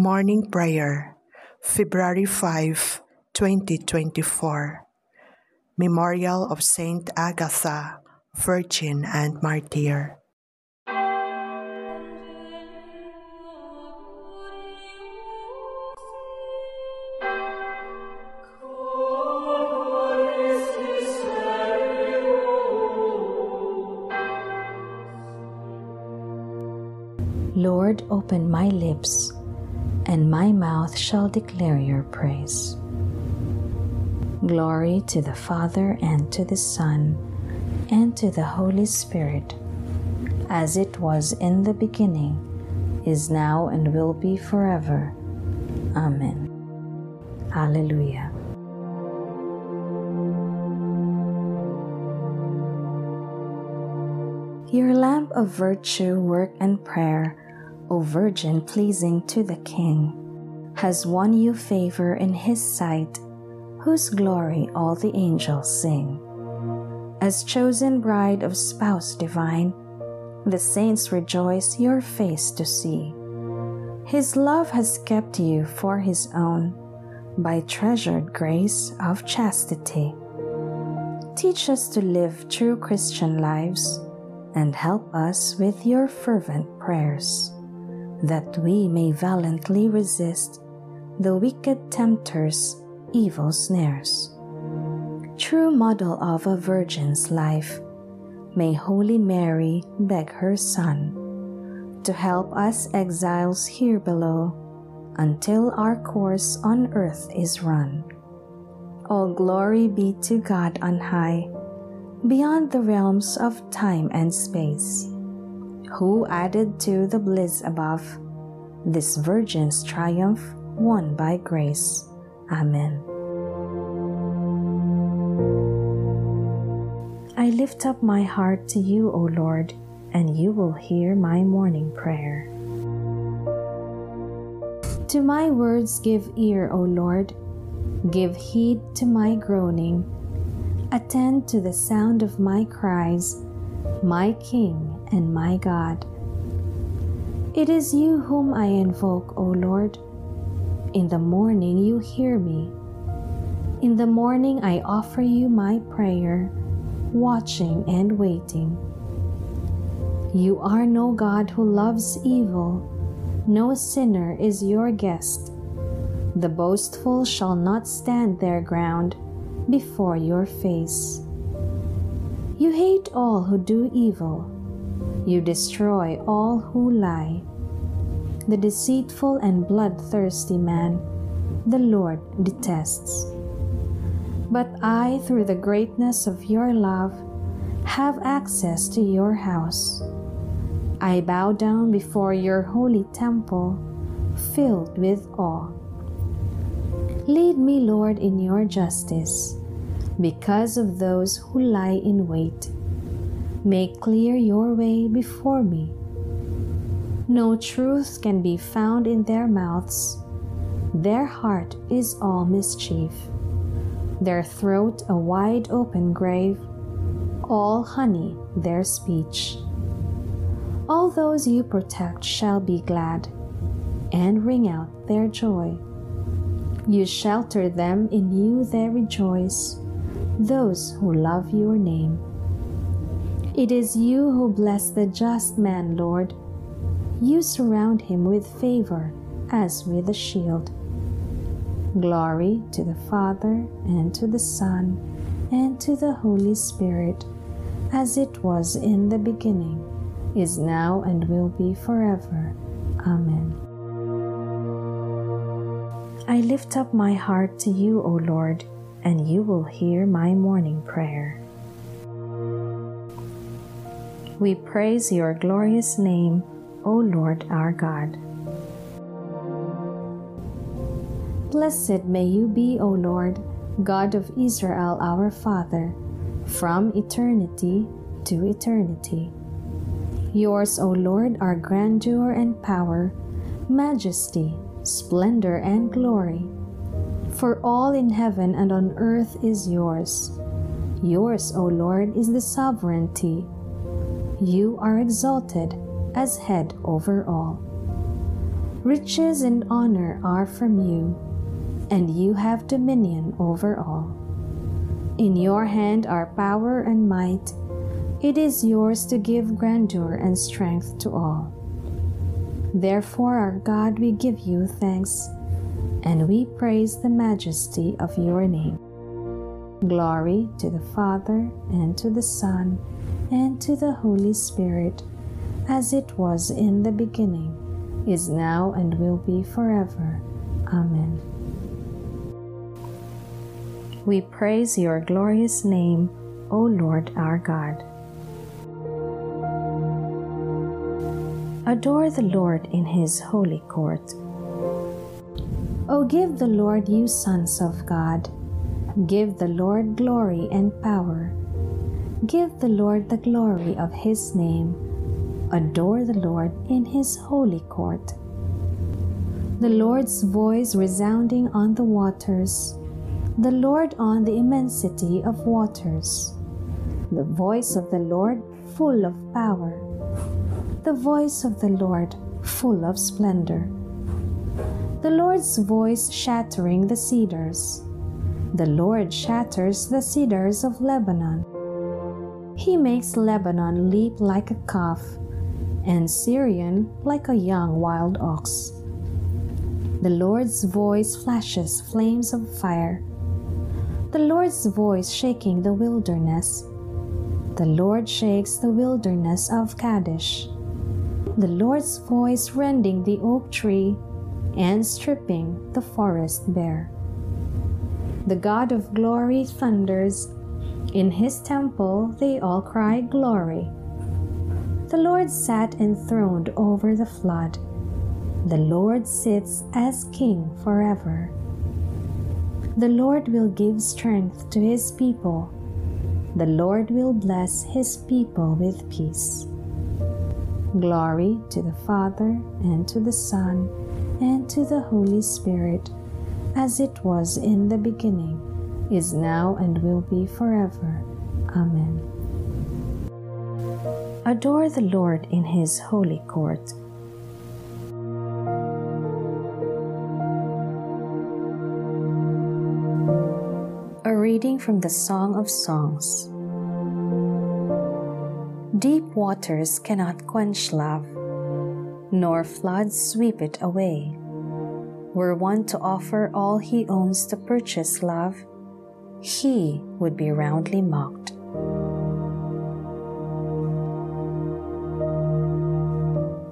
Morning Prayer, February 5, 2024. Memorial of Saint Agatha, Virgin and Martyr. Lord, open my lips, and my mouth shall declare your praise. Glory to the Father, and to the Son, and to the Holy Spirit, as it was in the beginning, is now, and will be forever. Amen. Alleluia. Your lamp of virtue, work, and prayer, O Virgin pleasing to the King, has won you favor in his sight, whose glory all the angels sing. As chosen bride of spouse divine, the saints rejoice your face to see. His love has kept you for his own by treasured grace of chastity. Teach us to live true Christian lives and help us with your fervent prayers, that we may valiantly resist the wicked tempter's evil snares. True model of a virgin's life, may Holy Mary beg her Son to help us exiles here below until our course on earth is run. All glory be to God on high beyond the realms of time and space, who added to the bliss above this virgin's triumph won by grace. Amen. I lift up my heart to you, O Lord, and you will hear my morning prayer. To my words give ear, O Lord, give heed to my groaning attend to the sound of my cries, my King and my God. It is you whom I invoke, O Lord. In the morning you hear me. In the morning I offer you my prayer, watching and waiting. You are no God who loves evil, no sinner is your guest. The boastful shall not stand their ground before your face. You hate all who do evil. You destroy all who lie. The deceitful and bloodthirsty man the Lord detests. But I, through the greatness of your love, have access to your house. I bow down before your holy temple, filled with awe. Lead me, Lord, in your justice because of those who lie in wait. Make clear your way before me. No truth can be found in their mouths. Their heart is all mischief. Their throat a wide open grave, all honey their speech. All those you protect shall be glad and ring out their joy. You shelter them, in you they rejoice those who love your name. It is you who bless the just man, Lord. You surround him with favor as with a shield. Glory to the Father, and to the Son, and to the Holy Spirit, as it was in the beginning, is now, and will be forever. Amen. I lift up my heart to you, O Lord and you will hear my morning prayer. We praise your glorious name, O Lord our God. Blessed may you be, O Lord, God of Israel our Father, from eternity to eternity. Yours, O Lord, are grandeur and power, majesty, splendor, and glory for all in heaven and on earth is yours. Yours, O Lord, is the sovereignty. You are exalted as head over all. Riches and honor are from you, and you have dominion over all. In your hand are power and might. It is yours to give grandeur and strength to all. Therefore, our God, we give you thanks, and we praise the majesty of your name. Glory to the Father, and to the Son, and to the Holy Spirit, as it was in the beginning, is now, and will be forever. Amen. We praise your glorious name, O Lord our God. Adore the Lord in his holy court. O give the Lord, you sons of God. Give the Lord glory and power. Give the Lord the glory of his name. Adore the Lord in his holy court. The Lord's voice resounding on the waters, the Lord on the immensity of waters. The voice of the Lord full of power the voice of the Lord full of splendor. The Lord's voice shattering the cedars. The Lord shatters the cedars of Lebanon. He makes Lebanon leap like a calf, and Sirion like a young wild ox. The Lord's voice flashes flames of fire. The Lord's voice shaking the wilderness. The Lord shakes the wilderness of Kadesh the Lord's voice rending the oak tree and stripping the forest bare. The God of glory thunders. In his temple they all cry glory. The Lord sat enthroned over the flood. The Lord sits as king forever. The Lord will give strength to his people. The Lord will bless his people with peace. Glory to the Father, and to the Son, and to the Holy Spirit, as it was in the beginning, is now, and will be forever. Amen. Adore the Lord in his holy court. A reading from the Song of Songs. Deep waters cannot quench love, nor floods sweep it away. Were one to offer all he owns to purchase love, he would be roundly mocked.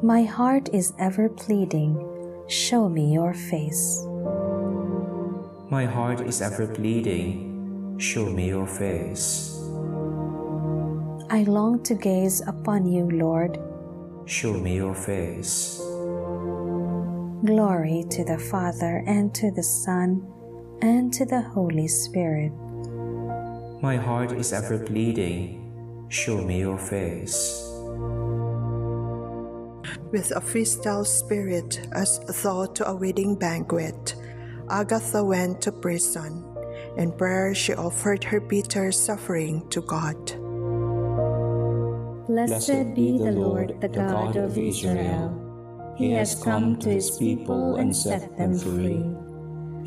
My heart is ever pleading, show me your face. My heart is ever pleading, show me your face. I long to gaze upon you, Lord. Show me your face. Glory to the Father, and to the Son, and to the Holy Spirit. My heart is ever bleeding. show me your face. With a festal spirit, as though to a wedding banquet, Agatha went to prison. In prayer, she offered her bitter suffering to God. Blessed be the Lord, the God of Israel. He has come to his people and set them free.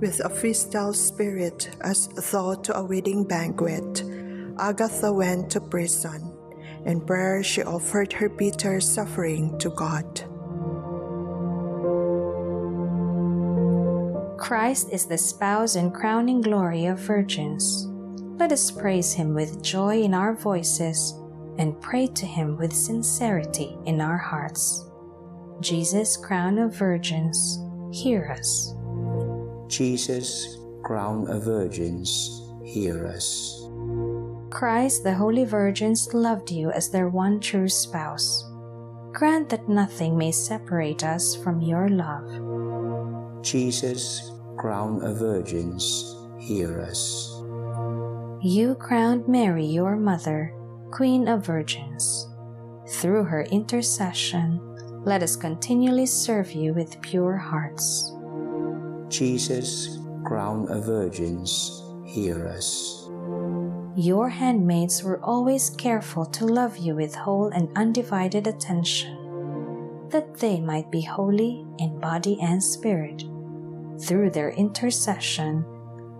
With a festal spirit as though to a wedding banquet, Agatha went to prison. In prayer, she offered her bitter suffering to God. Christ is the spouse and crowning glory of virgins. Let us praise him with joy in our voices and pray to him with sincerity in our hearts. Jesus, crown of virgins, hear us. Jesus, crown of virgins, hear us. Christ, the holy virgins loved you as their one true spouse. Grant that nothing may separate us from your love. Jesus, crown of virgins, hear us. You crowned Mary, your mother, Queen of Virgins. Through her intercession, let us continually serve you with pure hearts. Jesus, crown of virgins, hear us. Your handmaids were always careful to love you with whole and undivided attention, that they might be holy in body and spirit. Through their intercession,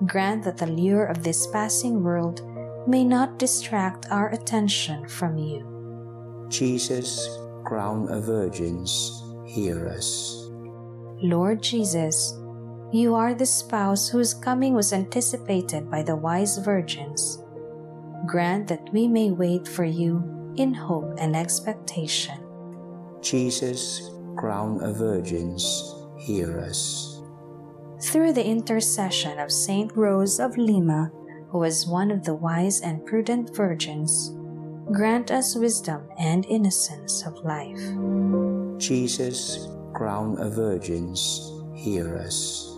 grant that the lure of this passing world may not distract our attention from you. Jesus, crown of virgins, hear us. Lord Jesus, you are the spouse whose coming was anticipated by the wise virgins. Grant that we may wait for you in hope and expectation. Jesus, crown of virgins, hear us. Through the intercession of Saint Rose of Lima, who was one of the wise and prudent virgins, grant us wisdom and innocence of life. Jesus, crown of virgins, hear us.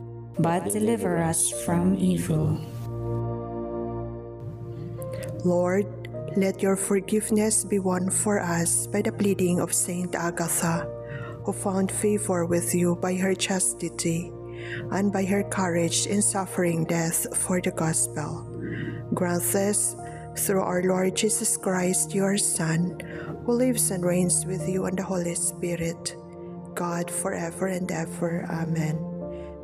but deliver us from evil. Lord, let your forgiveness be won for us by the pleading of Saint Agatha, who found favor with you by her chastity and by her courage in suffering death for the gospel. Grant this through our Lord Jesus Christ, your Son, who lives and reigns with you and the Holy Spirit, God forever and ever. Amen.